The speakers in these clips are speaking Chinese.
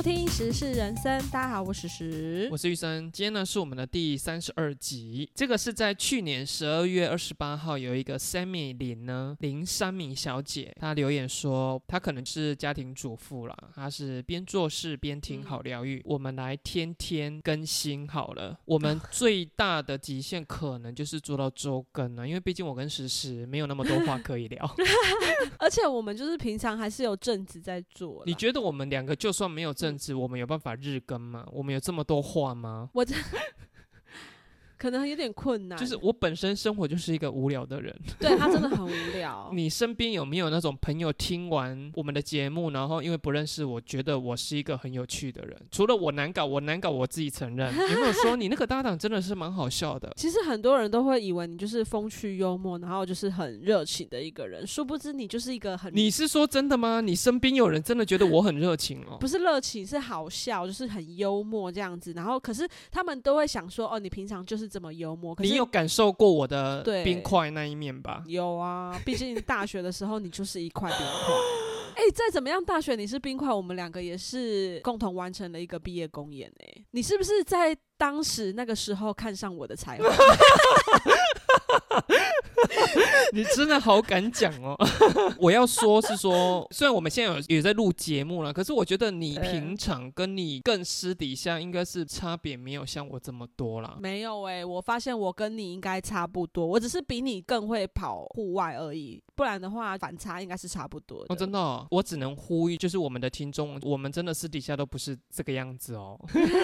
收听《时事人生》，大家好，我是时我。是玉生，今天呢是我们的第三十二集。这个是在去年十二月二十八号，有一个 Sammy 林呢林三米小姐，她留言说，她可能是家庭主妇啦，她是边做事边听好疗愈。我们来天天更新好了，我们最大的极限可能就是做到周更了，因为毕竟我跟时时没有那么多话可以聊。而且我们就是平常还是有正职在做。你觉得我们两个就算没有正我们有办法日更吗？我们有这么多话吗？我这可能有点困难，就是我本身生活就是一个无聊的人。对他真的很无聊。你身边有没有那种朋友听完我们的节目，然后因为不认识我，觉得我是一个很有趣的人？除了我难搞，我难搞我自己承认。有没有说你那个搭档真的是蛮好笑的？其实很多人都会以为你就是风趣幽默，然后就是很热情的一个人，殊不知你就是一个很你是说真的吗？你身边有人真的觉得我很热情哦？不是热情，是好笑，就是很幽默这样子。然后可是他们都会想说，哦，你平常就是这么幽默。可是你有感受过我的冰块那一面吧？有啊，毕竟大学的时候你就是一块冰块。哎、再怎么样，大学你是冰块，我们两个也是共同完成了一个毕业公演哎、你是不是在当时那个时候看上我的才华？你真的好敢讲哦！我要说是说，虽然我们现在有也在录节目了，可是我觉得你平常跟你更私底下应该是差别没有像我这么多啦。没有哎、我发现我跟你应该差不多，我只是比你更会跑户外而已，不然的话反差应该是差不多的。哦，真的哦、我只能呼吁，就是我们的听众，我们真的私底下都不是这个样子哦。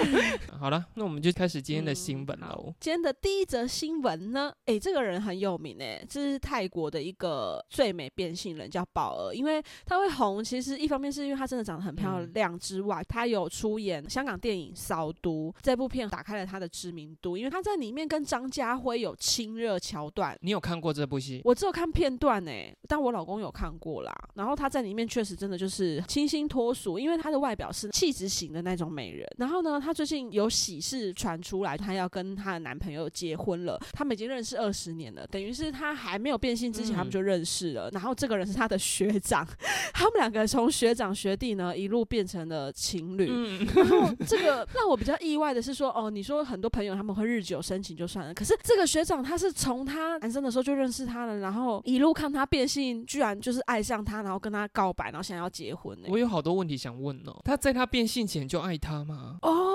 好了，那我们就开始今天的新闻喽。今天的第一则新闻呢，哎，这个人很有名诶，这是泰国的一个最美变性人，叫宝儿。因为她会红，其实一方面是因为她真的长得很漂嗯亮之外，她有出演香港电影《扫毒》这部片，打开了她的知名度，因为她在里面跟张家辉有亲热桥段。你有看过这部戏？我只有看片段诶，但我老公有看过啦。然后她在里面确实真的就是清新脱俗，因为她的外表是气质型的那种美人。然后呢，她最近有喜事传出来，她要跟她的男朋友结婚了。他们已经认识二十年了，等于是她还没有变性之前，嗯他们就认识了。然后这个人是他的学长，他们两个从学长学弟呢一路变成了情侣。嗯，然后这个让我比较意外的是说，哦，你说很多朋友他们会日久生情就算了，可是这个学长他是从他男生的时候就认识他了，然后一路看他变性，居然就是爱上他，然后跟他告白，然后想要结婚呢、我有好多问题想问哦。他在他变性前就爱他吗？哦，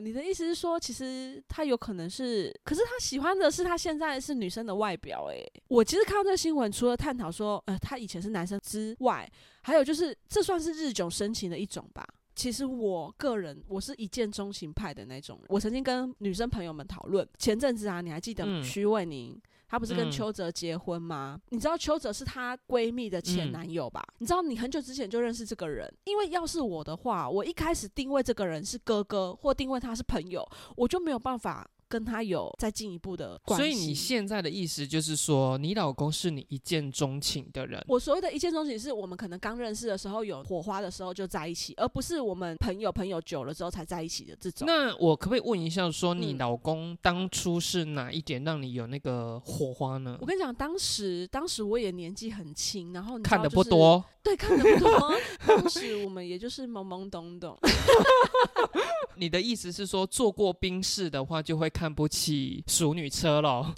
你的意思是说，其实他有可能是，可是他喜欢的是他现在是女生的外表、诶，我其实看到这个新闻，除了探讨说，呃，他以前是男生之外，还有就是这算是日久生情的一种吧。其实我个人我是一见钟情派的那种，我曾经跟女生朋友们讨论，前阵子啊，你还记得嗯徐伟宁？她不是跟嗯邱泽结婚吗？你知道邱泽是她闺蜜的前嗯男友吧？你知道你很久之前就认识这个人，因为要是我的话，我一开始定位这个人是哥哥，或定位他是朋友，我就没有办法跟他有再进一步的关系。所以你现在的意思就是说，你老公是你一见钟情的人？我所谓的一见钟情，是我们可能刚认识的时候有火花的时候就在一起，而不是我们朋友朋友久了之后才在一起的这种。那我可不可以问一下，说你嗯老公当初是哪一点让你有那个火花呢我？跟你讲，当时当时我也年纪很轻，然后你知看的不多，对，看的不多。当时我们也就是懵懵懂懂。你的意思是说，做过宾士的话就会看不起淑女车咯？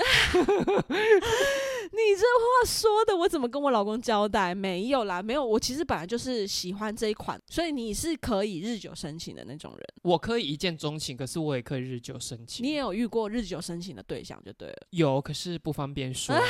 你这话说的，我怎么跟我老公交代？没有啦，没有。我其实本来就是喜欢这一款，所以你是可以日久生情的那种人。我可以一见钟情，可是我也可以日久生情。你也有遇过日久生情的对象就对了。有，可是不方便说。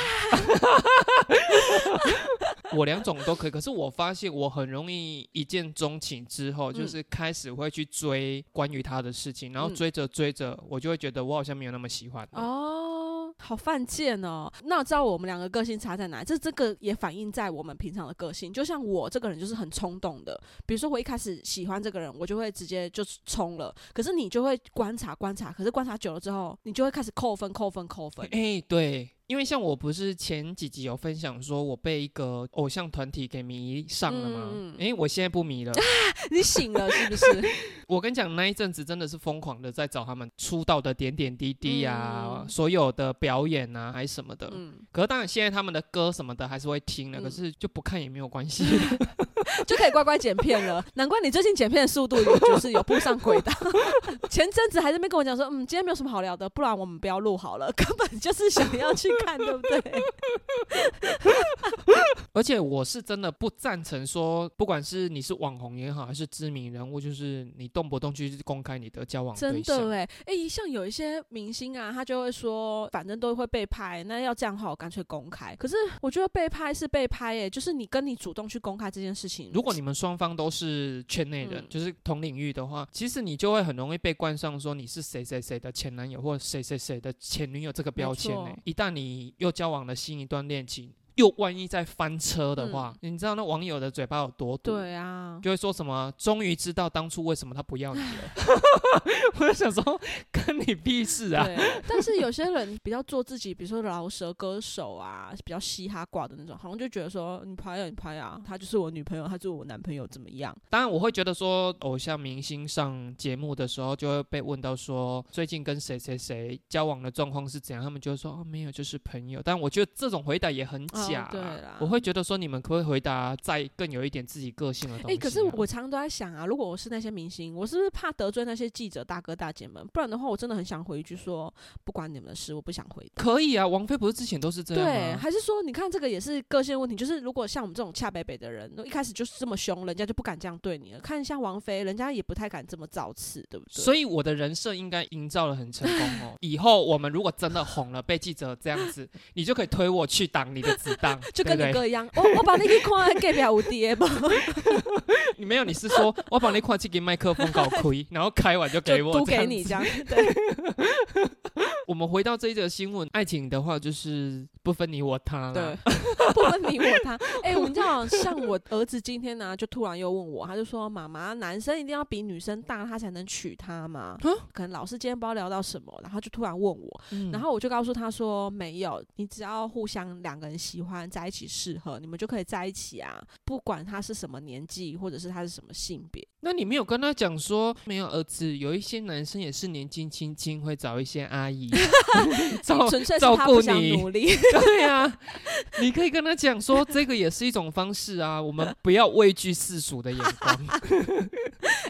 我两种都可以，可是我发现我很容易一见钟情之后，就嗯是开始会去追关于他的事情，然后嗯追着追着，我就会觉得我好像没有那么喜欢。哦，好犯贱哦！那我知道我们两个个性差在哪？这这个也反映在我们平常的个性。就像我这个人就是很冲动的，比如说我一开始喜欢这个人，我就会直接就冲了。可是你就会观察观察，可是观察久了之后，你就会开始扣分扣分扣分。哎、对，因为像我不是前几集有分享说我被一个偶像团体给迷上了吗？嗯嗯诶，我现在不迷了。你醒了是不是？我跟你讲，那一阵子真的是疯狂的在找他们出道的点点滴滴呀、嗯所有的表演啊，还是什么的。嗯，可是当然，现在他们的歌什么的还是会听的，嗯可是就不看也没有关系。就可以乖乖剪片了。难怪你最近剪片的速度有就是有步上轨道。前阵子还在那边跟我讲说，嗯，今天没有什么好聊的，不然我们不要录好了。根本就是想要去看，对不对？而且我是真的不赞成说，不管是你是网红也好，还是知名人物，就是你动不动去公开你的交往真对象。的哎哎，像有一些明星啊，他就会说，反正都会被拍，那要这样的话，我干脆公开。可是我觉得被拍是被拍，哎，就是你跟你主动去公开这件事情，如果你们双方都是圈内人，嗯就是同领域的话，其实你就会很容易被冠上说你是谁谁谁的前男友或谁谁谁的前女友这个标签呢、没错一旦你你又交往了新一段恋情，又万一再翻车的话，你知道那网友的嘴巴有多毒？嗯对啊，就会说什么，终于知道当初为什么他不要你了。我就想说，跟你屁事啊！对，但是有些人比较做自己，比如说饶舌歌手啊，比较嘻哈挂的那种，好像就觉得说你拍啊你拍啊，他就是我女朋友，他就是我男朋友，怎么样？当然，我会觉得说，偶像明星上节目的时候，就会被问到说，最近跟谁谁谁交往的状况是怎样，他们就会说，哦，没有，就是朋友。但我觉得这种回答也很假、啊哦对啦我会觉得说，你们可不可以回答再更有一点自己个性的东哎、西、啊？可是我常常都在想啊，如果我是那些明星，我是不是怕得罪那些记者大哥大姐们？不然的话，我真的很想回一句说，不关你们的事，我不想回答。可以啊，王菲不是之前都是这样对，吗？还是说，你看这个也是个性问题，就是如果像我们这种恰北北的人，一开始就是这么凶，人家就不敢这样对你了。看像王菲，人家也不太敢这么造次，对不对？所以我的人设应该营造的很成功哦。以后我们如果真的红了，被记者这样子，你就可以推我去挡你的子弹，就跟你哥一样，我我把你去看隔壁有碟不？你没有，你是说我把那块去给麦克风搞亏，然后开完就给我，都给你这样，对，我们回到这一则新闻，爱情的话就是不分你我他对了。，不分你我他。哎、我们知道，像我儿子今天呢、就突然又问我，他就说：“妈妈，男生一定要比女生大，他才能娶她吗？”可能老师今天不知道聊到什么，然后就突然问我，嗯然后我就告诉他说：“没有，你只要互相两个人喜欢，在一起适合，你们就可以在一起啊，不管他是什么年纪，或者是他是什么性别。那你没有跟他讲说，没有儿子，有一些男生也是年纪轻轻会找一些阿姨 照纯粹是照顾你努力。对呀、你可以跟他讲说，这个也是一种方式啊，我们不要畏惧世俗的眼光。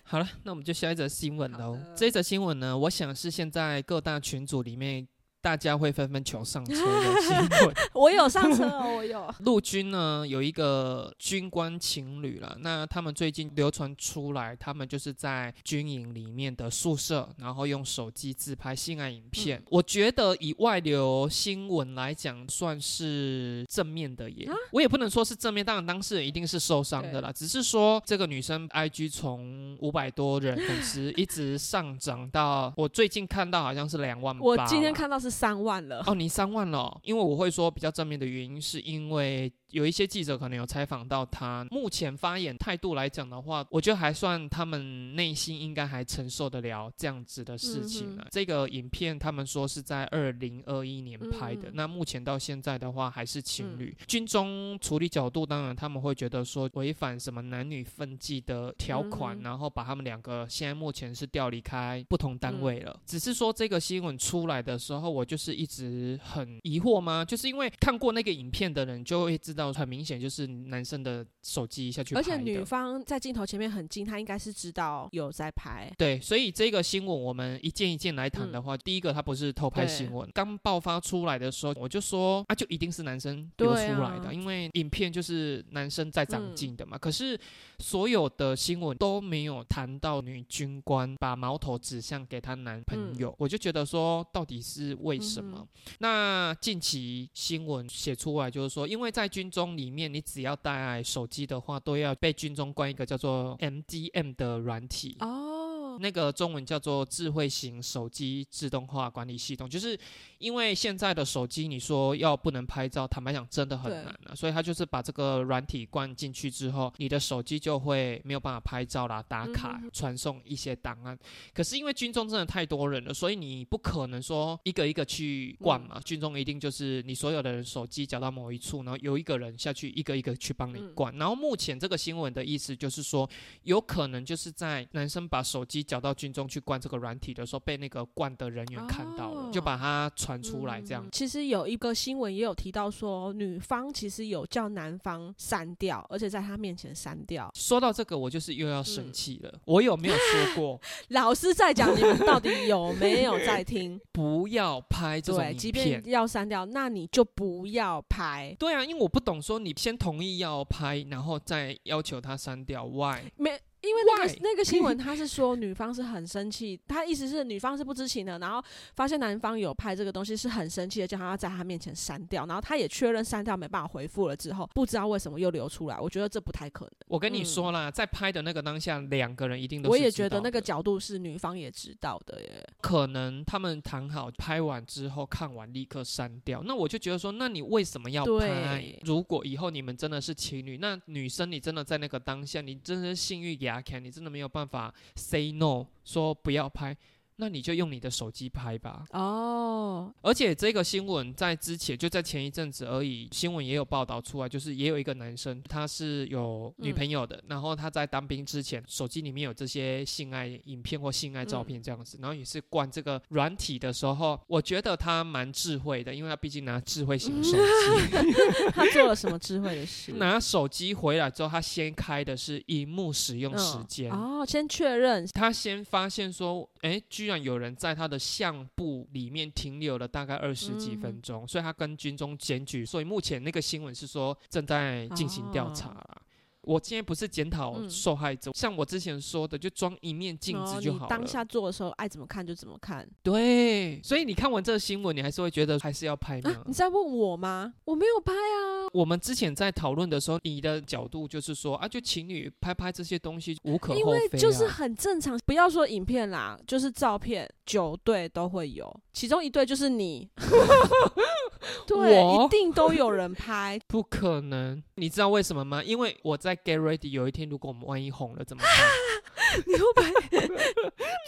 好了，那我们就下一则新闻喽。这一则新闻呢，我想是现在各大群组里面大家会纷纷求上车的新闻。我有上车哦，我有。陆军呢有一个军官情侣了，那他们最近流传出来，他们就是在军营里面的宿舍，然后用手机自拍性爱影片。嗯我觉得以外流新闻来讲，算是正面的耶。啊我也不能说是正面，当然当事人一定是受伤的啦，只是说这个女生 IG 从五百多人粉丝一直上涨到我最近看到好像是两万八。我今天看到是三万了。哦，你三万了、因为我会说比较正面的原因，是因为有一些记者可能有采访到他，目前发言态度来讲的话，我觉得还算他们内心应该还承受得了这样子的事情呢、嗯这个影片他们说是在二零二一年拍的，嗯那目前到现在的话还是情侣。军中处理角度，当然他们会觉得说违反什么男女分际的条款，嗯然后把他们两个现在目前是调离开不同单位嗯了。只是说这个新闻出来的时候，我就是一直很疑惑吗？就是因为看过那个影片的人就会知道，很明显就是男生的手机下去拍。而且女方在镜头前面很近，她应该是知道有在拍。对，所以这个新闻我们一件一件来谈的话，第一个它不是偷拍新闻，刚爆发出来的时候，我就说啊，就一定是男生流出来的，因为影片就是男生在长嗯进的嘛。可是所有的新闻都没有谈到女军官把矛头指向给她男朋友，我就觉得说到底是为什么？嗯那近期新闻写出来就是说，因为在军军中里面，你只要带手机的话，都要被军中关一个叫做 MDM 的软体。那个中文叫做智慧型手机自动化管理系统，就是因为现在的手机，你说要不能拍照，坦白讲真的很对。难啊，所以它就是把这个软体灌进去之后，你的手机就会没有办法拍照啦、打卡嗯、传送一些档案。可是因为军中真的太多人了，所以你不可能说一个一个去灌嗯嘛，军中一定就是你所有的人手机缴到某一处，然后有一个人下去一个一个去帮你嗯。灌。然后目前这个新闻的意思就是说，有可能就是在男生把手机缴到军中去灌这个软体的时候，被那个灌的人员看到了，哦就把它传出来这样嗯。其实有一个新闻也有提到说，女方其实有叫男方删掉，而且在他面前删掉。说到这个，我就是又要生嗯气了。我有没有说过 老师在讲，你们到底有没有在听？不要拍这种对，影即便片？要删掉，那你就不要拍。对啊，因为我不懂说你先同意要拍，然后再要求他删掉，why？没，因为那个 Why？那个新闻，他是说女方是很生气，他意思是女方是不知情的，然后发现男方有拍这个东西是很生气的，叫他要在他面前删掉，然后他也确认删掉没办法回复了之后，不知道为什么又流出来，我觉得这不太可能。我跟你嗯说啦，在拍的那个当下，两个人一定都是我也觉得那个角度是女方也知道的耶。可能他们谈好拍完之后看完立刻删掉，那我就觉得说，那你为什么要拍对？如果以后你们真的是情侣，那女生你真的在那个当下，你真的是性欲牙开，你真的没有办法 say no，说不要拍，那你就用你的手机拍吧。哦，而且这个新闻在之前就在前一阵子而已，新闻也有报道出来，就是也有一个男生他是有女朋友的，然后他在当兵之前手机里面有这些性爱影片或性爱照片这样子，然后也是灌这个软体的时候，我觉得他蛮智慧的，因为他毕竟拿智慧型手机，他做了什么智慧的事？拿手机回来之后，他先开的是荧幕使用时间。哦，先确认。他先发现说，哎，居然有人在他的相簿里面停留了大概二十几分钟，所以他跟军中检举，所以目前那个新闻是说正在进行调查啦。我今天不是检讨嗯受害者，像我之前说的，就装一面镜子就好了。哦当下做的时候爱怎么看就怎么看对，所以你看完这个新闻，你还是会觉得还是要拍吗？啊？你在问我吗？我没有拍啊。我们之前在讨论的时候，你的角度就是说啊，就情侣拍拍这些东西无可因厚非、啊，为就是很正常，不要说影片啦，就是照片，九对都会有，其中一对就是你，对，一定都有人拍。不可能，你知道为什么吗？因为我在 Get Ready 有一天，如果我们万一红了怎么办？你会不会？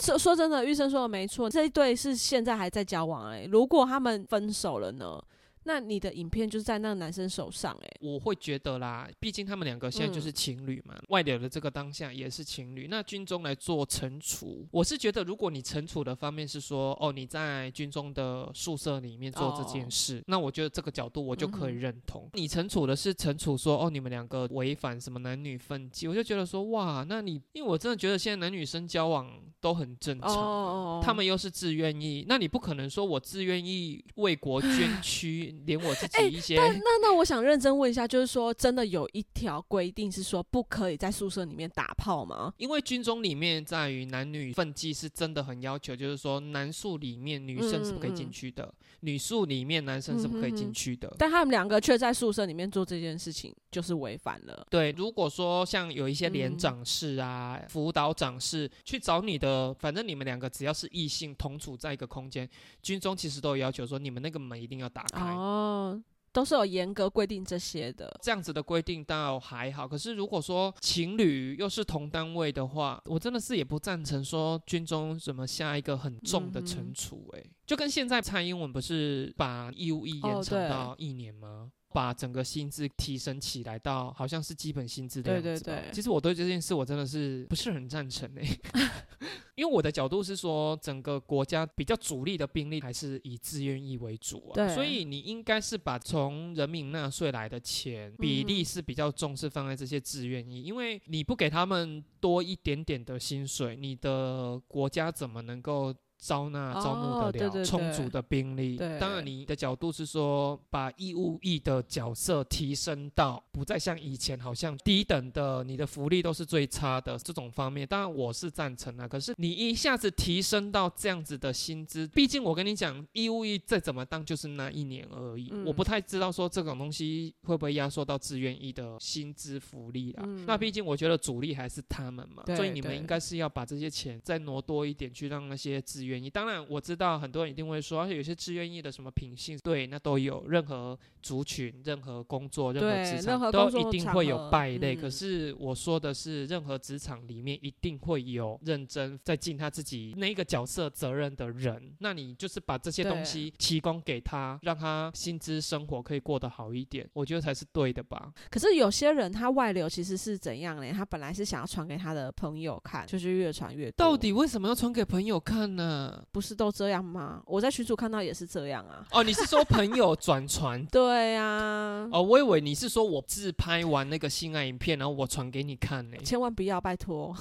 说说真的，玉生说的没错，这一对是现在还在交往哎、如果他们分手了呢？那你的影片就是在那个男生手上哎、我会觉得啦，毕竟他们两个现在就是情侣嘛，外流的这个当下也是情侣。那军中来做惩处，我是觉得，如果你惩处的方面是说，哦，你在军中的宿舍里面做这件事，那我觉得这个角度我就可以认同。你惩处的是惩处说，哦，你们两个违反什么男女分际，我就觉得说，哇，那你因为我真的觉得现在男女生交往都很正常啊。哦他们又是自愿意，那你不可能说我自愿意为国捐躯，连我自哎己一些、但那那我想认真问一下，就是说真的有一条规定是说不可以在宿舍里面打炮吗？因为军中里面在于男女分际是真的很要求，就是说男宿里面女生是不可以进去的，女宿里面男生是不可以进去的。但他们两个却在宿舍里面做这件事情，就是违反了。对，如果说像有一些连嗯长室啊、辅导长室去找你的，反正你们两个只要是异性同处在一个空间，军中其实都有要求说你们那个门一定要打开。哦，都是有严格规定这些的。这样子的规定倒还好，可是如果说情侣又是同单位的话，我真的是也不赞成说军中怎么下一个很重的嗯惩处、欸，就跟现在蔡英文不是把义务役延长到一年吗？把整个薪资提升起来到好像是基本薪资的样子吧。对对对其实我对这件事我真的是不是很赞成诶、因为我的角度是说，整个国家比较主力的兵力还是以自愿役为主啊，对所以你应该是把从人民纳税来的钱比例嗯。是比较重视放在这些自愿役，因为你不给他们多一点点的薪水，你的国家怎么能够招纳、哦招募得了充足的兵力。对当然，你的角度是说，把义务役的角色提升到不再像以前好像低等的，你的福利都是最差的这种方面。当然，我是赞成啊。可是你一下子提升到这样子的薪资，毕竟我跟你讲，义务役再怎么当就是那一年而已。嗯我不太知道说这种东西会不会压缩到志愿役的薪资福利啊。嗯那毕竟我觉得主力还是他们嘛，所以你们应该是要把这些钱再挪多一点，去让那些志愿役。当然，我知道很多人一定会说，而且有些志愿役的什么品性，对，那都有。任何族群、任何工作、任何职场都一定会有败类。嗯可是我说的是，任何职场里面一定会有认真在尽他自己那一个角色责任的人。那你就是把这些东西提供给他，让他薪资生活可以过得好一点，我觉得才是对的吧。可是有些人他外流其实是怎样呢？他本来是想要传给他的朋友看，就是越传越多。到底为什么要传给朋友看呢？不是都这样吗？我在群主看到也是这样啊。哦，你是说朋友转传？对啊，哦，我以为你是说我自拍完那个性爱影片，然后我传给你看呢。千万不要，拜托。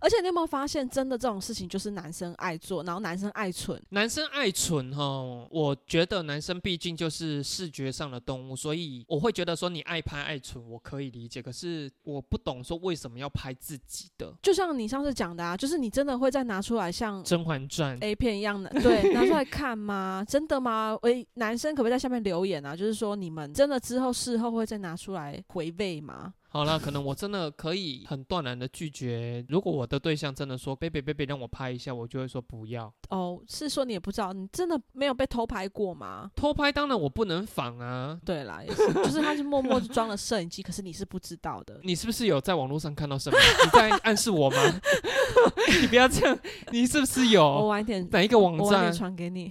而且你有没有发现，真的这种事情就是男生爱做，然后男生爱蠢。男生爱蠢哈，我觉得男生毕竟就是视觉上的动物，所以我会觉得说你爱拍爱蠢，我可以理解。可是我不懂说为什么要拍自己的《就像你上次讲的啊，就是你真的会再拿出来像甄嬛传》A 片一样的，对，拿出来看吗？真的吗？喂，男生可不可以在下面留言啊？就是说你们真的之后事后会再拿出来回味吗？好了，可能我真的可以很断然的拒绝。如果我的对象真的说 “baby baby” 让我拍一下，我就会说不要。哦，是说你也不知道，你真的没有被偷拍过吗？偷拍当然我不能仿啊。对啦，也是，就是他是默默就装了摄影机，可是你是不知道的。你是不是有在网络上看到什么？你在暗示我吗？你不要这样，你是不是有我晚一点，哪一个网站？传给你。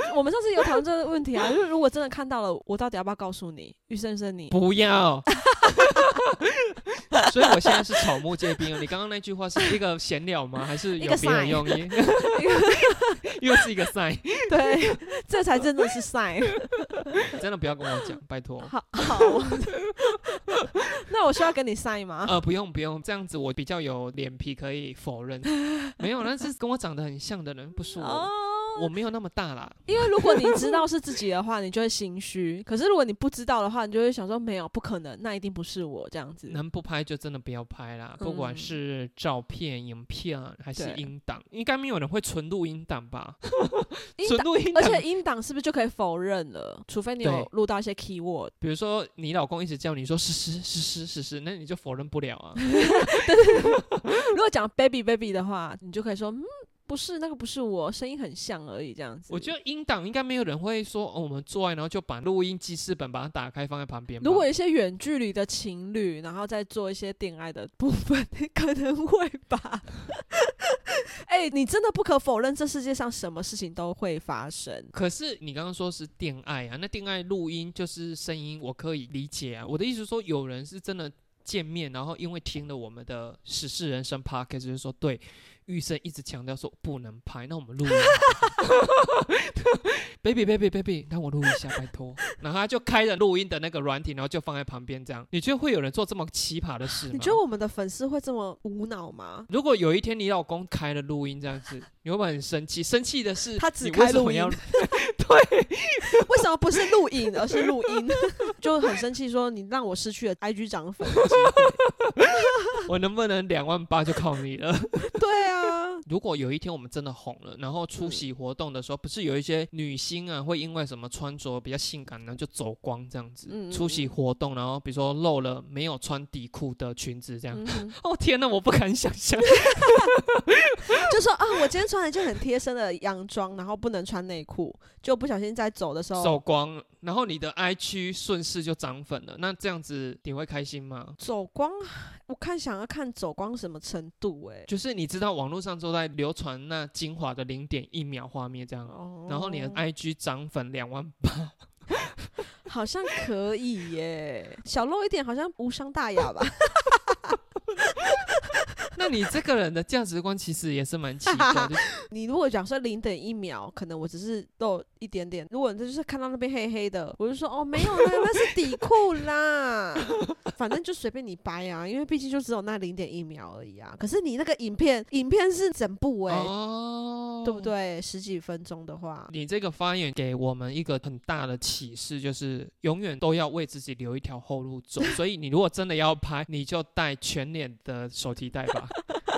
我们上次有讨论这个问题啊，就是如果真的看到了，我到底要不要告诉你，玉生生你？不要。所以我现在是草木皆兵啊！你刚刚那句话是一个闲聊吗？还是有别的用意？又是一个 sign，对，这才真的是 sign。真的不要跟我讲，拜托。好好，那我需要跟你 sign 吗？呃，不用不用，这样子我比较有脸皮可以否认。没有，那是跟我长得很像的人，不是我，哦，我没有那么大啦。因为如果你知道是自己的话，你就会心虚；可是如果你不知道的话，你就会想说没有，不可能，那一定不是我这样子。能不拍就真的不要拍啦，不管嗯是照片、影片还是音档，应该没有人会存录音档吧？存录音档，而且音档是不是就可以否认了？除非你有录到一些 keyword。比如说你老公一直叫你说是是是是是是，那你就否认不了啊。如果讲 baby baby 的话，你就可以说嗯。不是那个，不是我，声音很像而已，这样子。我觉得音档应该没有人会说、哦、我们做爱，然后就把录音记事本把它打开放在旁边。如果一些远距离的情侣，然后再做一些恋爱的部分，可能会吧。哎、你真的不可否认，这世界上什么事情都会发生。可是你刚刚说是恋爱啊，那恋爱录音就是声音，我可以理解啊。我的意思是说，有人是真的见面，然后因为听了我们的《时事人生》podcast，就是说对玉生一直强调说不能拍，那我们录音好不好。baby baby baby，让我录一下，拜托。然后他就开着录音的那个软体，然后就放在旁边这样。你觉得会有人做这么奇葩的事吗？你觉得我们的粉丝会这么无脑吗？如果有一天你老公开了录音这样子，你会不会很生气？生气的是他只开录音为什么要 为什么不是录影，而是录音？就很生气，说你让我失去了 IG 涨粉。我能不能两万八就靠你了？对啊，如果有一天我们真的红了，然后出席活动的时候，不是有一些女星啊，会因为什么穿着比较性感，然后就走光这样子，嗯嗯出席活动，然后比如说露了没有穿底裤的裙子这样。嗯 哦天哪，我不敢想象。就说啊，我今天穿了一件很贴身的洋装，然后不能穿内裤，就不小心在走的时候走光，然后你的 I 区顺势就涨粉了，那这样子你会开心吗？走光，我看想要看走光什么程度哎、就是你知道网络上都在流传那精华的零点一秒画面这样，哦然后你的 IG 涨粉两万八，好像可以耶，小露一点好像无伤大雅吧？那 那你这个人的价值观其实也是蛮奇怪的。你如果讲说零点一秒，可能我只是漏一点点。如果你就是看到那边黑黑的，我就说哦没有啦，那是底裤啦。反正就随便你掰啊，因为毕竟就只有那零点一秒而已啊。可是你那个影片，影片是整部哎、哦，对不？对？十几分钟的话，你这个发言给我们一个很大的启示，就是永远都要为自己留一条后路走。所以你如果真的要拍，你就带全脸的手提袋吧。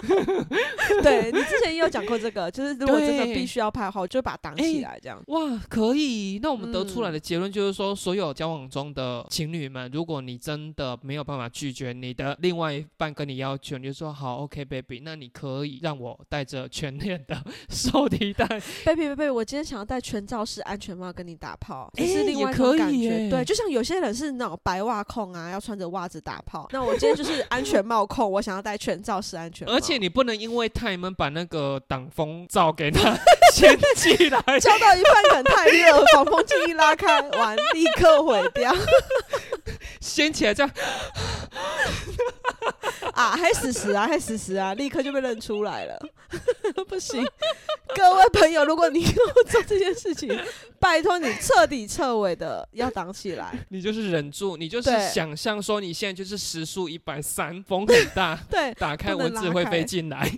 对你之前也有讲过这个，就是如果真的必须要拍的话，我就把它挡起来这样。哇，可以。那我们得出来嗯的结论就是说，所有交往中的情侣们，如果你真的没有办法拒绝你的另外一半跟你要求，你就说好，OK，baby，、那你可以让我带着全脸的手提袋。baby baby，我今天想要戴全罩式安全帽跟你打炮，这诶是另外一也可以种感觉。耶对，就像有些人是那种白袜控啊，要穿着袜子打炮。那我今天就是安全帽控，我想要戴全罩式安全帽。而且你不能因为太闷把那个挡风罩给它 掀起来。交到一半可能太热，防风机一拉开，完立刻毁掉 掀起来这样，啊！还死死啊，还死死啊，立刻就被认出来了。不行，各位朋友，如果你 要做这件事情，拜托你彻底彻尾的要挡起来。你就是忍住，你就是想象说你现在就是时速一百三，风很大，对，打开蚊子会飞进来。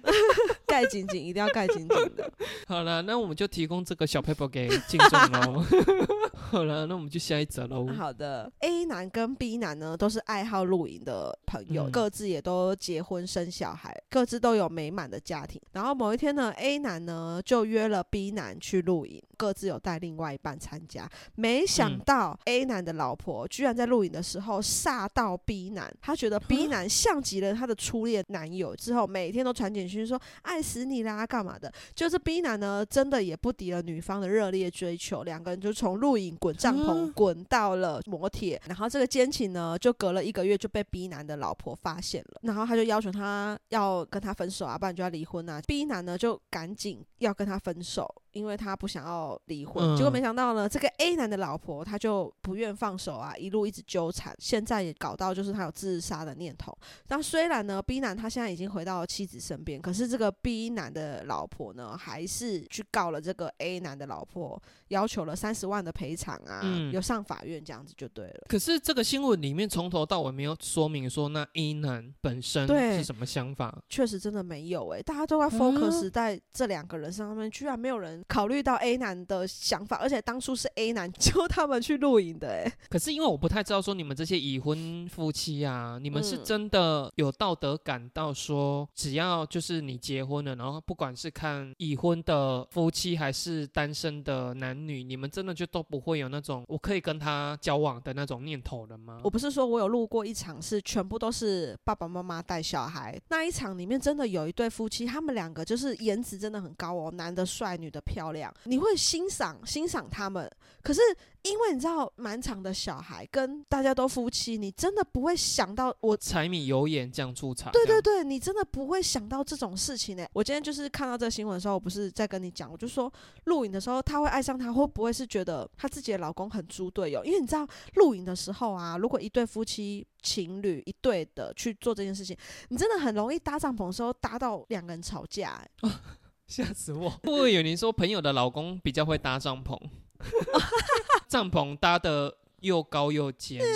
盖紧紧，一定要盖紧紧的。好了，那我们就提供这个小 paper 给听众喽。好了，那我们就下一则喽。好的，A 男跟 B 男呢都是爱好露营的朋友，嗯各自也都结婚生小孩，各自都有美满的家庭。然后某一天呢，A 男呢就约了 B 男去露营，各自有带另外一半参加。没想嗯到 A 男的老婆居然在露营的时候煞到 B 男，他觉得 B 男像极了他的初恋男友，之后每天都传简讯说爱死你啦，干嘛的？就是 B 男呢，真的也不敌了女方的热烈追求，两个人就从露营滚帐篷滚到了摩铁，然后这个奸情呢，就隔了一个月就被 B 男的老婆发现了，然后他就要求他要跟他分手啊，不然就要离婚啊。B 男呢就赶紧要跟他分手，因为他不想要离婚。嗯结果没想到呢，这个 A 男的老婆他就不愿放手啊，一路一直纠缠，现在也搞到就是他有自杀的念头。那虽然呢，B 男他现在已经回到妻子身边，可是这个 B 男的老婆呢，还是去告了这个 A 男的老婆，要求了三十万的赔偿啊，嗯有上法院这样子就对了。可是这个新闻里面从头到尾没有说明说那 A 男本身对是什么想法。确实真的没有诶、大家都在啊 focus 在这两个人上面，居然没有人考虑到 A 男的想法，而且当初是 A 男揪他们去露营的可是因为我不太知道说你们这些已婚夫妻啊，你们是嗯。真的有道德感到说，只要就是你结婚了，然后不管是看已婚的夫妻还是单身的男女，你们真的就都不会有那种我可以跟他交往的那种念头了吗？我？不是说我有录过一场是全部都是爸爸妈妈带小孩，那一场里面真的有一对夫妻，他们两个就是颜值真的很高哦，男的帅，女的漂亮，你会欣赏欣赏他们。可是因为你知道满场的小孩跟大家都夫妻，你真的不会想到我。柴米油盐酱醋茶，对，对对，你真的不会想到这种事情呢。我今天就是看到这个新闻的时候，我不是在跟你讲，我就说录影的时候他会爱上他，会不会是觉得他自己的老公很猪队友？因为你知道录影的时候啊，如果一对夫妻情侣一对的去做这件事情，你真的很容易搭帐篷的时候搭到两个人吵架、欸。吓死我！不会有人说朋友的老公比较会搭帐篷，帐篷搭的又高又尖，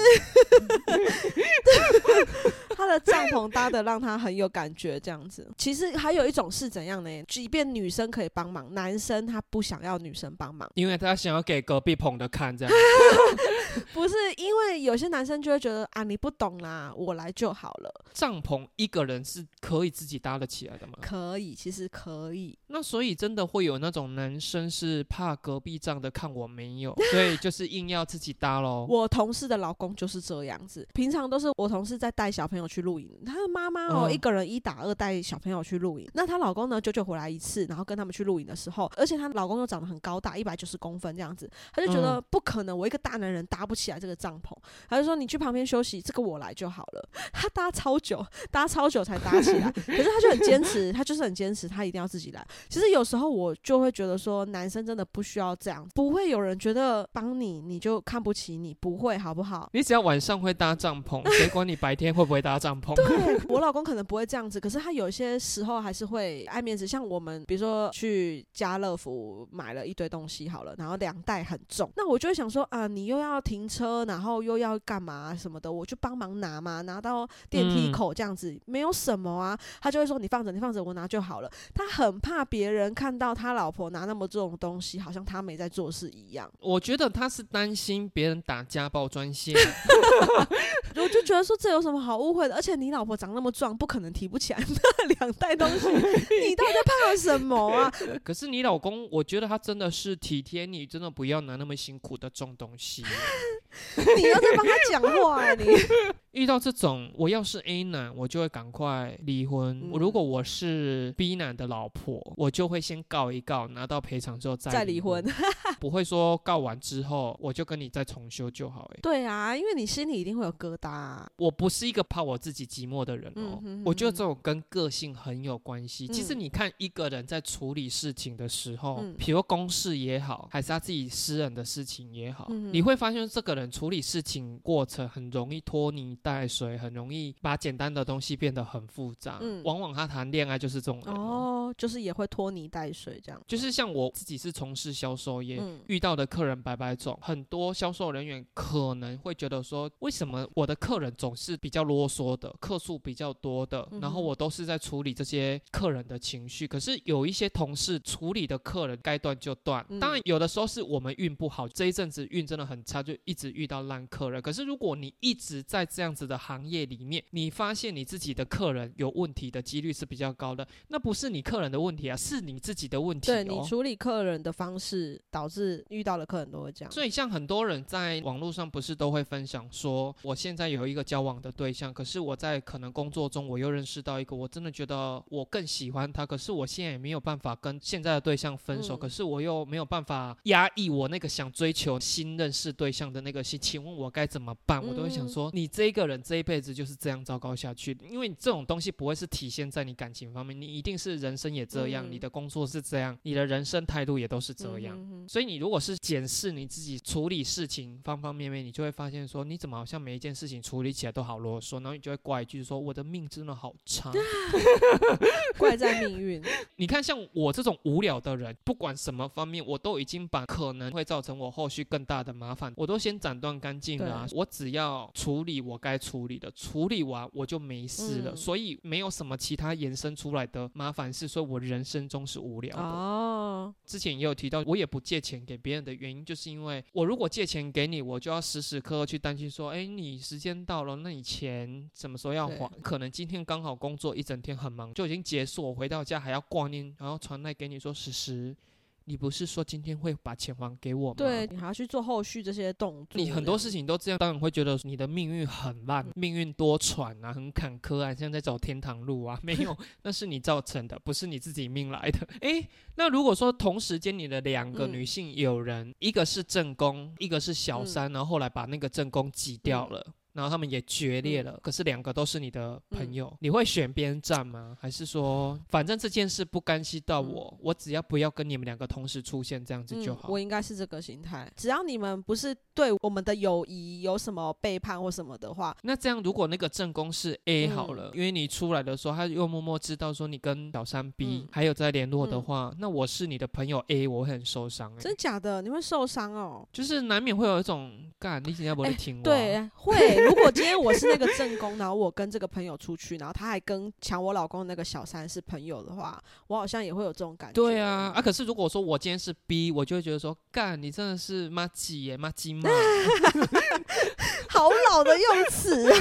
他的帐篷搭的让他很有感觉，这样子。其实还有一种是怎样呢？即便女生可以帮忙，男生他不想要女生帮忙，因为他想要给隔壁棚的看，这样。不是因为有些男生就会觉得啊，你不懂啦，我来就好了。帐篷一个人是可以自己搭得起来的吗？可以，其实可以。那所以真的会有那种男生是怕隔壁帐的看我没有，所以就是硬要自己搭喽。我同事的老公就是这样子，平常都是我同事在带小朋友去露营，她的妈妈哦、嗯。一个人一打二带小朋友去露营，那她老公呢久久回来一次，然后跟他们去露营的时候，而且她老公又长得很高大，一百九十公分这样子，她就觉得嗯。不可能，我一个大男人搭不起来这个帐篷，她就说你去旁边休息，这个我来就好了。她搭超久，搭超久才搭起来，可是她就很坚持，她就是很坚持，她一定要自己来。其实有时候我就会觉得说，男生真的不需要这样，不会有人觉得帮你你就看不起你，不会好不好？你只要晚上会搭帐篷，谁管你白天会不会搭搭帐篷。对我老公可能不会这样子，可是他有些时候还是会爱面子。像我们比如说去家乐福买了一堆东西好了，然后两袋很重，那我就会想说啊，你又要停车，然后又要干嘛什么的，我就帮忙拿嘛，拿到电梯嗯口这样子，没有什么啊。他就会说你放着，你放着，我拿就好了。他很怕别人看到他老婆拿那么重的东西，好像他没在做事一样。我觉得他是担心别人打家暴专线，我就觉得说这有什么好误会的？而且你老婆长那么壮，不可能提不起来 那两袋东西，你到底怕什么啊？可是你老公，我觉得他真的是体贴你，真的不要拿那么辛苦的重东西。你要在帮他讲话、啊，你遇到这种，我要是 A 男，我就会赶快离婚；嗯如果我是 B 男的老婆，我就会先告一告，拿到赔偿之后再离再离婚。不会说告完之后我就跟你再重修就好、欸。对啊，因为你心里一定会有疙瘩、啊。我不是一个怕我自己寂寞的人哦，嗯哼我觉得这种跟个性很有关系。其实嗯你看一个人在处理事情的时候，嗯比如公事也好，还是他自己私人的事情也好，嗯你会发现这个人处理事情过程很容易拖泥带水，很容易把简单的东西变得很复杂。嗯往往他谈恋爱就是这种人。哦，就是也会拖泥带水这样。就是像我自己是从事销售业，嗯遇到的客人百百种，很多销售人员可能会觉得说，为什么我的客人总是比较啰嗦的，客数比较多的，然后我都是在处理这些客人的情绪，可是有一些同事处理的客人该断就断，嗯当然有的时候是我们运不好，这一阵子运真的很差，就一直遇到烂客人。可是如果你一直在这样子的行业里面，你发现你自己的客人有问题的几率是比较高的，那不是你客人的问题啊，是你自己的问题、哦。对你处理客人的方式，导致遇到的客人都会这样。所以，像很多人在网络上不是都会分享说，我现在有一个交往的对象，可是我在可能工作中我又认识到一个，我真的觉得我更喜欢他，可是我现在也没有办法跟现在的对象分手，嗯可是我又没有办法压抑我那个想追求新认识对象的那个心，请问我该怎么办？我都会想嗯说，你这一个人这一辈子就是这样糟糕下去，因为你这种东西不会是体现在你感情方面，你一定是人生也这样，嗯你的工作是这样，你的人生态度也都是这样。所以你如果是检视你自己处理事情方方面面，你就会发现说，你怎么好像每一件事情处理起来都好啰嗦，然后你就会怪一句说，我的命真的好差。怪在命运。你看，像我这种无聊的人，不管什么方面，我都已经把可能会造成我后续更大的麻烦，我都先斩断干净了啊、我只要处理我该处理的，处理完我就没事了。嗯所以没有什么其他延伸出来的麻烦事，所以我人生中是无聊的。哦，之前也有提到，我也不借钱给别人的原因，就是因为我如果借钱给你，我就要时时刻刻去担心说，哎，你时间到了，那你钱什么时候要还？可能今天刚好工作一整天很忙，就已经结束，我回到家还要挂念，然后传来给你说，时时，你不是说今天会把钱还给我吗？对。你还要去做后续这些动作。你很多事情都这样，当然会觉得你的命运很烂，命运多舛啊，很坎坷啊，像在走天堂路啊。没有，那是你造成的，不是你自己命来的。诶，那如果说同时间你的两个嗯女性友人，一个是正宫，一个是小嗯三，然后后来把那个正宫挤掉了。然后他们也决裂了，嗯可是两个都是你的朋嗯友，你会选边站吗？还是说，反正这件事不干系到我，我只要不要跟你们两个同时出现，这样子就好。嗯。我应该是这个心态，只要你们不是对我们的友谊有什么背叛或什么的话，那这样，如果那个正宫是 A 好了，嗯因为你出来的时候，他又默默知道说你跟小三 B、嗯还有在联络的话，那我是你的朋友 A，我会很受伤、欸。真假的你会受伤哦。就是难免会有一种干，你今天不会哎听我、对，会。如果今天我是那个正宫，然后我跟这个朋友出去，然后他还跟抢我老公的那个小三是朋友的话，我好像也会有这种感觉。对啊，啊！可是如果说我今天是 B，我就会觉得说，干，你真的是妈鸡耶，妈鸡妈。好老的用词。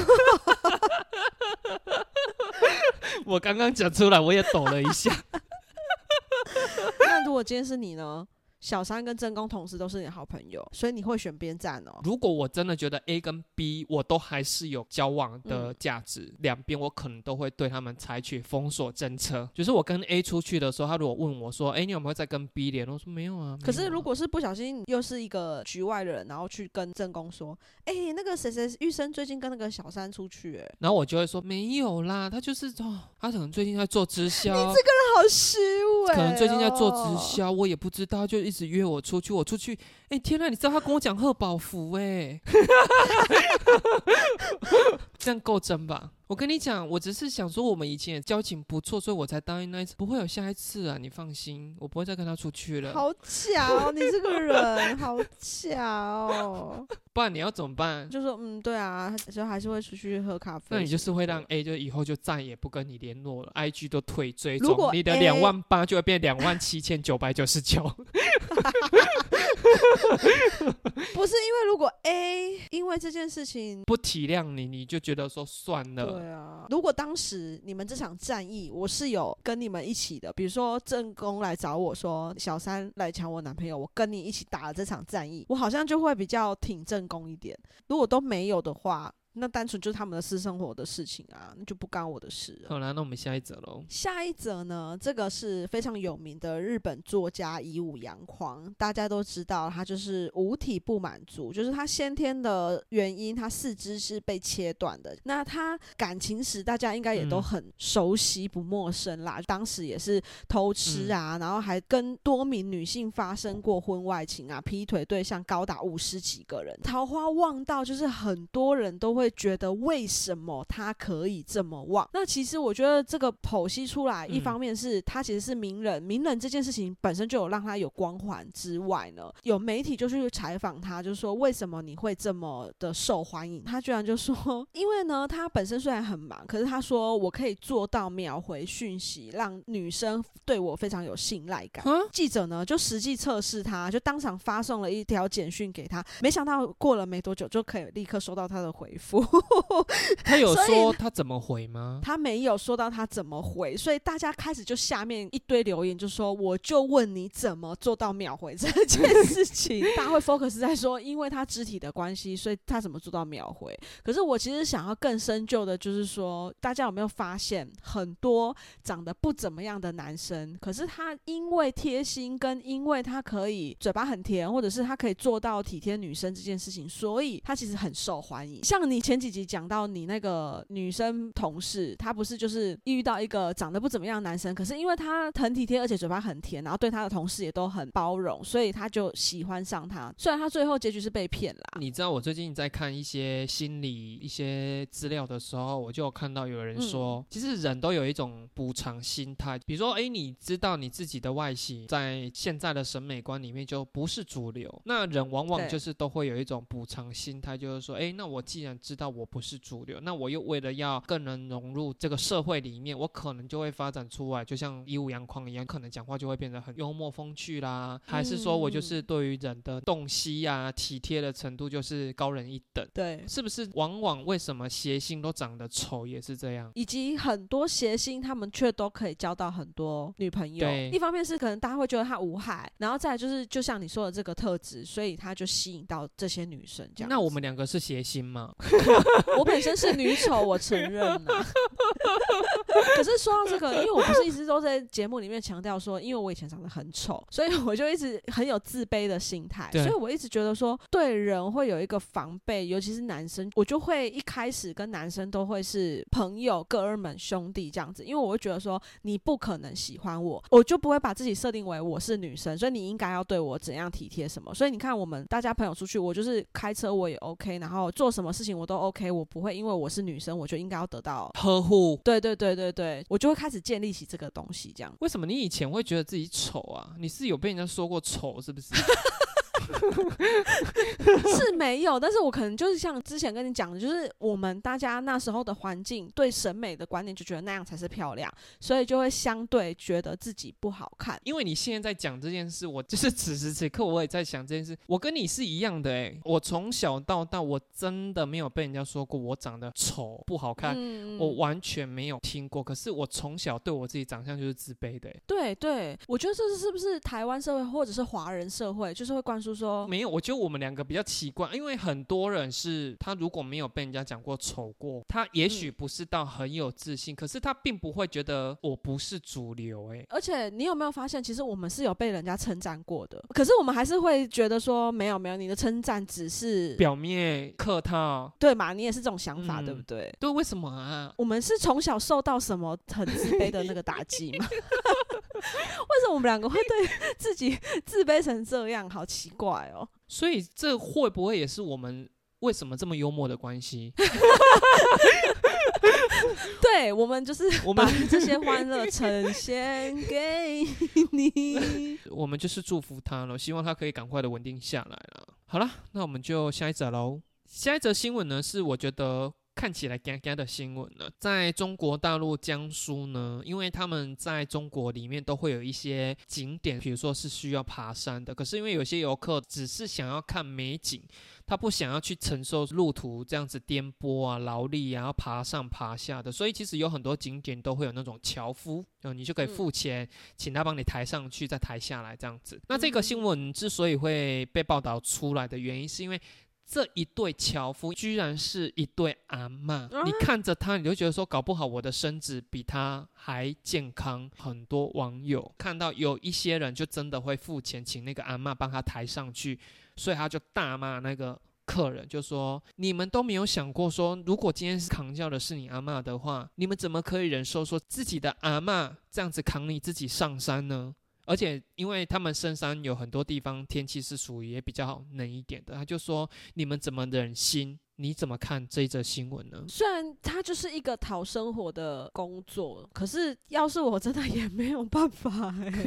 我刚刚讲出来，我也抖了一下。那如果今天是你呢？小三跟正宫同时都是你的好朋友，所以你会选边站哦。如果我真的觉得 A 跟 B 我都还是有交往的嗯价值，两边我可能都会对他们采取封锁政策。就是我跟 A 出去的时候，他如果问我说：“哎、你有没有在跟 B 联络？”我说：“没有啊。”可是如果是不小心又是一个局外人，然后去跟正宫说：“哎、那个谁谁玉生最近跟那个小三出去、哎，然后我就会说：“没有啦，他就是哦，他可能最近在做直销，你这个人好虚伪、可能最近在做哦直。销，我也不知道，就一是约我出去。我出去，哎、天呐，你知道他跟我讲贺宝福哎、这样够真吧？我跟你讲，我只是想说，我们以前也交情不错，所以我才答应那一次，不会有下一次啊，你放心，我不会再跟他出去了。好巧，你这个人好巧。不然你要怎么办？就说嗯，对啊，就还是会出去喝咖啡。那你就是会让 A 就以后就再也不跟你联络了，IG 都退追踪，你的两万八就会变两万七千九百九十九。不是因为如果 A 因为这件事情。不体谅你，你就觉得说算了。对啊，如果当时你们这场战役我是有跟你们一起的，比如说正宫来找我说小三来抢我男朋友，我跟你一起打了这场战役，我好像就会比较挺正宫一点。如果都没有的话，那单纯就是他们的私生活的事情啊，那就不干我的事了。好啦，那我们下一则喽。下一则呢，这个是非常有名的日本作家乙武洋匡，大家都知道他就是五体不满足，就是他先天的原因，他四肢是被切断的。那他感情史大家应该也都嗯很熟悉不陌生啦，当时也是偷吃啊，然后还跟多名女性发生过婚外情啊，劈腿对象高达五十几个人，桃花旺到就是很多人都会觉得为什么他可以这么旺？那其实我觉得这个剖析出来，一嗯方面是他其实是名人，名人这件事情本身就有让他有光环之外呢，有媒体就去采访他，就是说为什么你会这么的受欢迎？他居然就说，因为呢，他本身虽然很忙，可是他说我可以做到秒回讯息，让女生对我非常有信赖感。啊，记者呢就实际测试他，就当场发送了一条简讯给他，没想到过了没多久就可以立刻收到他的回复。他有说他怎么回吗？他没有说到他怎么回，所以大家开始就下面一堆留言，就说我就问你怎么做到秒回这件事情。大家会 focus 在说，因为他肢体的关系，所以他怎么做到秒回。可是我其实想要更深究的，就是说，大家有没有发现，很多长得不怎么样的男生，可是他因为贴心，跟因为他可以嘴巴很甜，或者是他可以做到体贴女生这件事情，所以他其实很受欢迎。像你前几集讲到你那个女生同事，她不是就是遇到一个长得不怎么样的男生，可是因为他很体贴，而且嘴巴很甜，然后对他的同事也都很包容，所以他就喜欢上他。虽然他最后结局是被骗啦，你知道我最近在看一些心理一些资料的时候，我就有看到有人说，嗯其实人都有一种补偿心态，比如说，诶，你知道你自己的外形在现在的审美观里面就不是主流，那人往往就是都会有一种补偿心态，就是说，诶，那我既然知道我不是主流，那我又为了要更能融入这个社会里面，我可能就会发展出来，就像一五阳光一样，可能讲话就会变得很幽默风趣啦，还是说我就是对于人的洞悉呀、体贴的程度就是高人一等。对。是不是往往为什么谐星都长得丑也是这样？以及很多谐星，他们却都可以交到很多女朋友对。一方面是可能大家会觉得他无害，然后再来就是就像你说的这个特质，所以他就吸引到这些女生。这样，那我们两个是谐星吗？我本身是女丑，我承认呐、可是说到这个，因为我不是一直都在节目里面强调说，因为我以前长得很丑，所以我就一直很有自卑的心态，对所以我一直觉得说，对人会有一个防备，尤其是男生，我就会一开始跟男生都会是朋友、哥们、兄弟这样子，因为我会觉得说，你不可能喜欢我，我就不会把自己设定为我是女生，所以你应该要对我怎样体贴什么。所以你看，我们大家朋友出去，我就是开车我也 OK，然后做什么事情我都 OK，我不会因为我是女生，我就应该要得到。呵护。对对对对对，我就会开始建立起这个东西，这样。为什么你以前会觉得自己丑啊？你是有被人家说过丑是不是？是没有，但是我可能就是像之前跟你讲的，就是我们大家那时候的环境对审美的观念就觉得那样才是漂亮，所以就会相对觉得自己不好看。因为你现在在讲这件事，我就是此时此刻我也在想这件事。我跟你是一样的诶、我从小到大我真的没有被人家说过我长得丑不好看，嗯我完全没有听过。可是我从小对我自己长相就是自卑的、欸。对对，我觉得这是不是台湾社会或者是华人社会，就是会灌输说，没有，我觉得我们两个比较奇怪，因为很多人是他如果没有被人家讲过丑过，他也许嗯不是到很有自信，可是他并不会觉得我不是主流、欸。而且你有没有发现，其实我们是有被人家称赞过的，可是我们还是会觉得说，没有没有，你的称赞只是表面客套，对嘛？你也是这种想法，嗯对不对？对，为什么啊？我们是从小受到什么很自卑的那个打击吗？为什么我们两个会对自己自卑成这样？好奇怪哦。所以这会不会也是我们为什么这么幽默的关系。对我们就是我们把这些欢乐呈现给你。我们就是祝福他了，希望他可以赶快的稳定下来了。好了，那我们就下一则喽。下一则新闻呢，是我觉得看起来干干的新闻呢，在中国大陆江苏呢，因为他们在中国里面都会有一些景点，比如说是需要爬山的，可是因为有些游客只是想要看美景。他不想要去承受路途这样子颠簸啊、劳力啊，要爬上爬下的，所以其实有很多景点都会有那种樵夫，嗯，你就可以付钱，请他帮你抬上去，再抬下来这样子。那这个新闻之所以会被报道出来的原因，是因为这一对樵夫居然是一对阿嬷，你看着他，你就觉得说，搞不好我的身子比他还健康。很多网友看到有一些人就真的会付钱，请那个阿嬷帮他抬上去。所以他就大骂那个客人，就说：“你们都没有想过，说如果今天是扛轿的是你阿妈的话，你们怎么可以忍受说自己的阿妈这样子扛你自己上山呢？而且因为他们深山有很多地方天气是属于也比较冷一点的，他就说你们怎么忍心？”你怎么看这一则新闻呢？虽然它就是一个讨生活的工作，可是要是我真的也没有办法哎。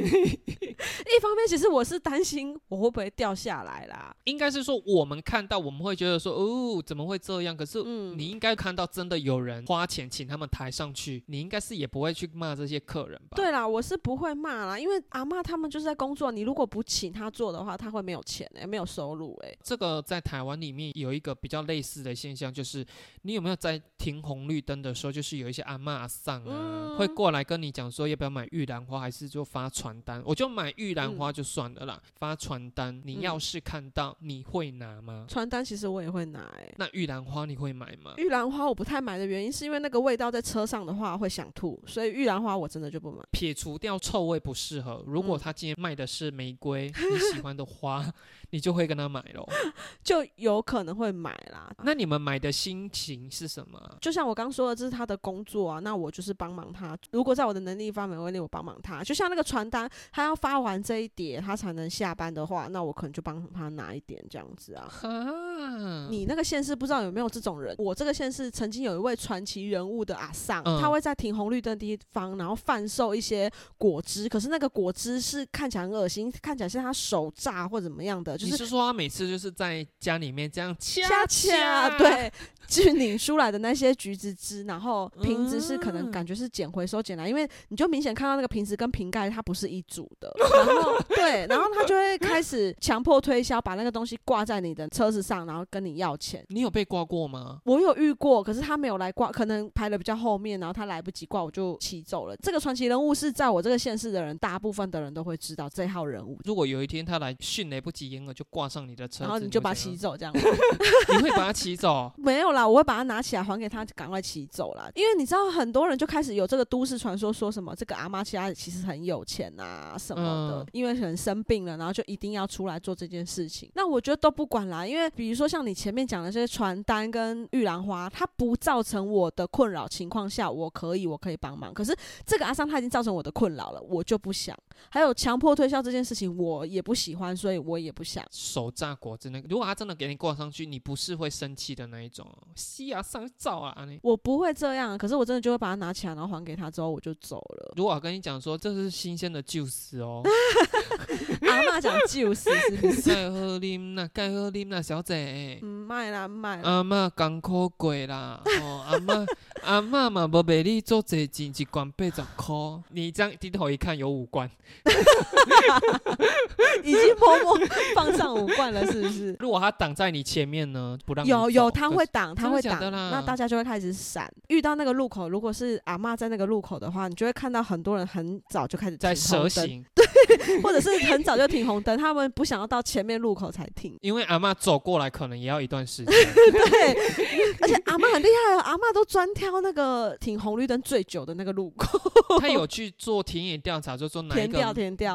一方面，其实我是担心我会不会掉下来啦。应该是说我们看到我们会觉得说哦怎么会这样？可是你应该看到真的有人花钱请他们抬上去，你应该是也不会去骂这些客人吧？对啦，我是不会骂啦，因为阿妈他们就是在工作，你如果不请他做的话，他会没有钱哎，没有收入哎。这个在台湾里面有一个比较类似。的现象就是，你有没有在停红绿灯的时候，就是有一些阿妈上啊，会过来跟你讲说要不要买玉兰花，还是就发传单？我就买玉兰花就算了啦，发传单，你要是看到，你会拿吗？传单其实我也会拿，哎，那玉兰花你会买吗？玉兰花我不太买的原因是因为那个味道在车上的话会想吐，所以玉兰花我真的就不买。撇除掉臭味不适合，如果他今天卖的是玫瑰，你喜欢的花。你就会跟他买咯，就有可能会买啦。那你们买的心情是什么？就像我刚说的，这是他的工作啊，那我就是帮忙他。如果在我的能力范围内，我帮忙他。就像那个传单，他要发完这一叠，他才能下班的话，那我可能就帮他拿一点这样子啊。你那个县市不知道有没有这种人？我这个县市曾经有一位传奇人物的阿桑，他会在停红绿灯地方，然后贩售一些果汁。可是那个果汁是看起来很恶心，看起来是他手榨或怎么样的。你是说他每次就是在家里面这样掐掐？啊对。去拧出来的那些橘子汁，然后瓶子是可能感觉是捡回收捡来，因为你就明显看到那个瓶子跟瓶盖它不是一组的，然后对，然后他就会开始强迫推销，把那个东西挂在你的车子上，然后跟你要钱。你有被挂过吗？我有遇过，可是他没有来挂，可能排的比较后面，然后他来不及挂，我就骑走了。这个传奇人物是在我这个县市的人，大部分的人都会知道这号人物。如果有一天他来迅雷不及掩耳就挂上你的车，然后你就把他骑走，这样你会把他骑走？没有啦。我会把它拿起来还给他，赶快骑走了。因为你知道，很多人就开始有这个都市传说，说什么这个阿妈家其实很有钱啊什么的。因为可能生病了，然后就一定要出来做这件事情。那我觉得都不管啦，因为比如说像你前面讲的这些传单跟玉兰花，它不造成我的困扰情况下，我可以我可以帮忙。可是这个阿桑他已经造成我的困扰了，我就不想。还有强迫推销这件事情，我也不喜欢，所以我也不想。手榨果汁那个，如果他真的给你挂上去，你不是会生气的那一种。吸啊，上照啊！我不会这样，可是我真的就会把它拿起来，然后还给他，之后我就走了。如果我跟你讲说这是新鲜的 juice 哦，阿妈讲 juice 是不是？盖喝啉啦，盖喝啉啦，小姐。唔卖啦，唔卖。阿妈艰苦过啦，哦，阿妈 阿妈嘛无俾你做这钱，一罐八十块。你这样低头一看，有五罐。已经默默放上五罐了，是不是？如果他挡在你前面呢？不让有有，他会挡，他会挡，那大家就会开始闪。遇到那个路口，如果是阿妈在那个路口的话，你就会看到很多人很早就开始在蛇行，对，或者是很早就停红灯，他们不想要到前面路口才停，因为阿妈走过来可能也要一段时间。对，而且阿妈很厉害哦，阿妈都专挑那个停红绿灯最久的那个路口。他有去做田野调查，就说哪一个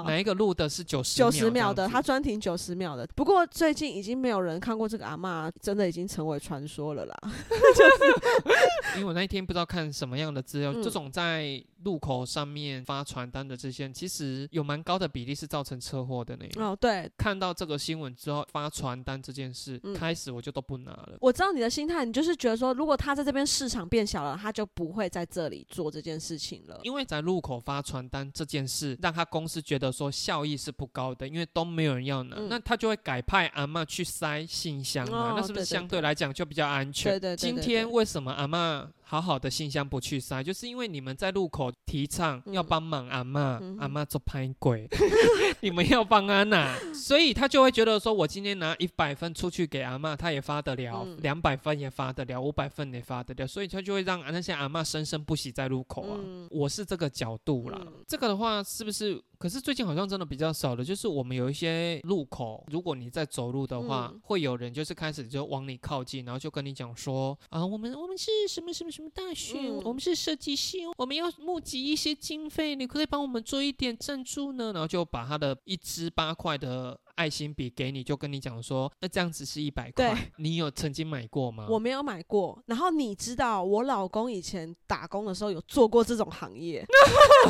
哪一个路的是九十九十秒的，他专停九十秒的。不过最近已经没有人看过这个阿妈，真的已经成为传说了啦。因为我那一天不知道看什么样的资料，这种在路口上面发传单的这些，其实有蛮高的比例是造成车祸的呢。哦，对，看到这个新闻之后，发传单这件事、嗯开始我就都不拿了。我知道你的心态，你就是觉得说，如果他在这边市场变小了，他就不会在这里做这件事情了。因为在路口发传单这件事，让他公司觉得说效益是不高的，因为都没有人要拿，嗯那他就会改派阿嬷去塞信箱啊，哦那是不是相对来讲就比较安全？对对对今天为什么阿嬷好好的信箱不去塞？就是因为你们在路口提倡嗯要帮忙阿嬷，嗯阿嬷做拍鬼，你们要帮阿娜，所以他就会觉得说，我今天拿一百分出去给阿嬷，他也发得了嗯；两百、分也发得了，五百分也发得了，所以他就会让那些阿嬷生生不息在路口啊。嗯我是这个角度啦，嗯这个的话是不是？可是最近好像真的比较少了，就是我们有一些路口，如果你在走路的话，嗯。会有人就是开始就往你靠近，然后就跟你讲说啊，我们我们是什么什么什么大学，嗯我们是设计系，我们要募集一些经费，你可以帮我们做一点赞助呢，然后就把他的一支八块的爱心笔给你，就跟你讲说，那这样子是一百块，你有曾经买过吗？我没有买过，然后你知道我老公以前打工的时候有做过这种行业，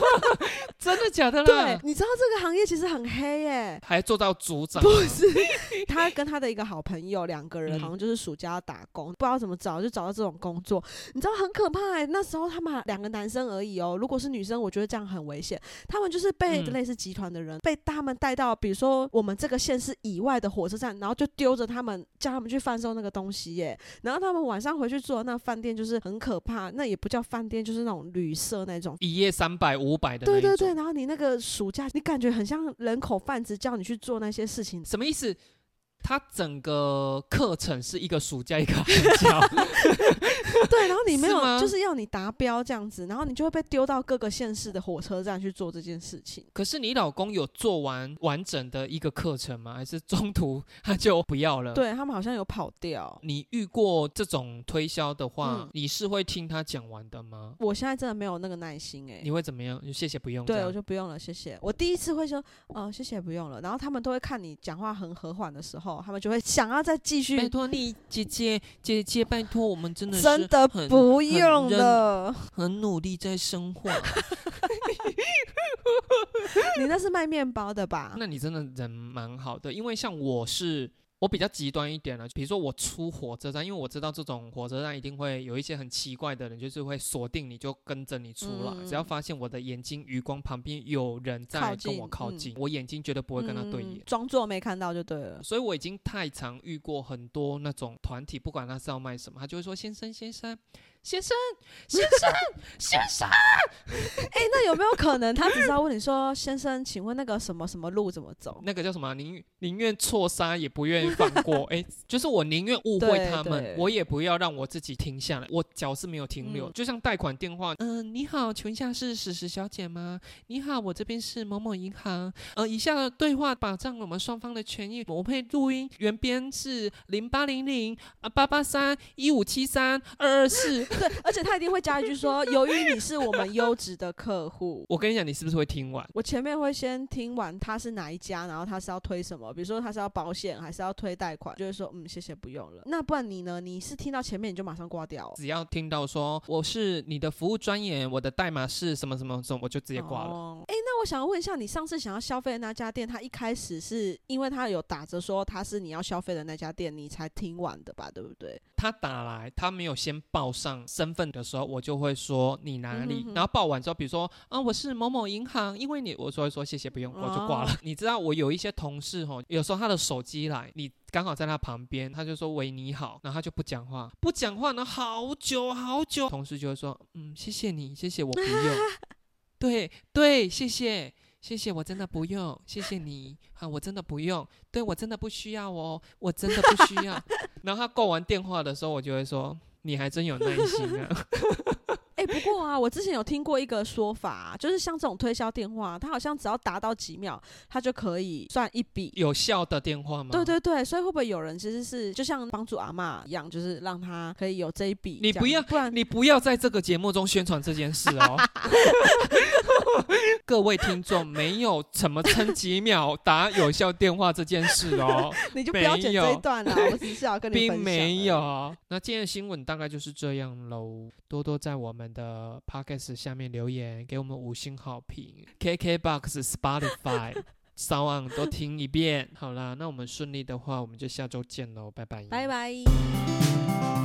真的假的对？，你知道这个行业其实很黑耶。还做到组长，不是，他跟他的一个好朋友两个人，嗯好像就是暑假打工，不知道怎么找就找到这种工作，你知道很可怕欸。那时候他们两个男生而已哦，如果是女生，我觉得这样很危险。他们就是被嗯类似集团的人、被他们带到，比如说我们这个县市以外的火车站，然后就丢着他们，叫他们去贩售那个东西耶。然后他们晚上回去住的那饭店就是很可怕，那也不叫饭店，就是那种旅社那种。一夜三百、五百的。对对对，然后你那个暑假，你感觉很像人口贩子叫你去做那些事情，什么意思？他整个课程是一个暑假一个寒假，对，然后你没有，是就是要你达标这样子，然后你就会被丢到各个县市的火车站去做这件事情。可是你老公有做完完整的一个课程吗？还是中途他就不要了？，对他们好像有跑掉。你遇过这种推销的话，嗯你是会听他讲完的吗？我现在真的没有那个耐心哎、你会怎么样？谢谢不用这对，我就不用了，谢谢。我第一次会说，哦，谢谢，不用了。然后他们都会看你讲话很和缓的时候，他们就会想要再继续拜。托你姐姐姐姐，拜托我们真的是真的不用认了，很努力在生活。你那是卖面包的吧？那你真的人蛮好的，因为像我是。我比较极端一点了，比如说我出火车站，因为我知道这种火车站一定会有一些很奇怪的人，就是会锁定你就跟着你出来，嗯只要发现我的眼睛余光旁边有人在跟我靠近，我眼睛绝对不会跟他对眼。嗯装作没看到就对了。所以我已经太常遇过很多那种团体，不管他是要卖什么，他就会说先生先生先生先生先生，哎、那有没有可能他只是要问你说，先生，请问那个什么什么路怎么走？那个叫什么啊？宁宁愿错杀也不愿意放过。哎、就是我宁愿误会他们，我也不要让我自己停下来。我脚是没有停留，嗯就像贷款电话，嗯、你好，请问一下是史史小姐吗？你好，我这边是某某银行，呃，以下的对话保障我们双方的权益，我会录音，原编是零八零零啊八八三一五七三二二四。对，而且他一定会加一句说，由于你是我们优质的客户。我跟你讲，你是不是会听完？我前面会先听完他是哪一家，然后他是要推什么，比如说他是要保险还是要推贷款，就会说嗯谢谢不用了。那不然你呢？你是听到前面你就马上挂掉哦、只要听到说我是你的服务专员，我的代码是什么什么什么，我就直接挂了。哦。哎、那我想要问一下，你上次想要消费的那家店，他一开始是因为他有打着说他是你要消费的那家店，你才听完的吧？对不对？他打来，他没有先报上身份的时候，我就会说你哪里，嗯哼。哼然后报完之后，比如说啊我是某某银行，因为你，我就会说谢谢不用，我就挂了。哦。你知道我有一些同事吼，有时候他的手机来，你刚好在他旁边，他就说喂你好，然后他就不讲话，不讲话呢好久好久，同事就会说嗯谢谢你，谢谢我不用，对对谢谢。谢谢，我真的不用，谢谢你。啊，我真的不用，对我真的不需要哦，我真的不需要。然后他挂完电话的时候，我就会说：“你还真有耐心啊。哎、不过啊，我之前有听过一个说法啊、就是像这种推销电话，它好像只要达到几秒，它就可以算一笔”。有效的电话吗？对，对对，所以会不会有人其实是就像帮助阿妈一样，就是让他可以有这一笔？你不要不然你不要在这个节目中宣传这件事哦。各位听众，没有怎么撑几秒打有效电话这件事哦，你就不要剪这一段了。我只是要跟你并没。有。那今天的新闻大概就是这样喽。多多在我们的的 podcast 下面留言，给我们五星好评。KKBox、Spotify、Sound 都听一遍。好啦，那我们顺利的话，我们就下周见喽，拜拜。拜拜。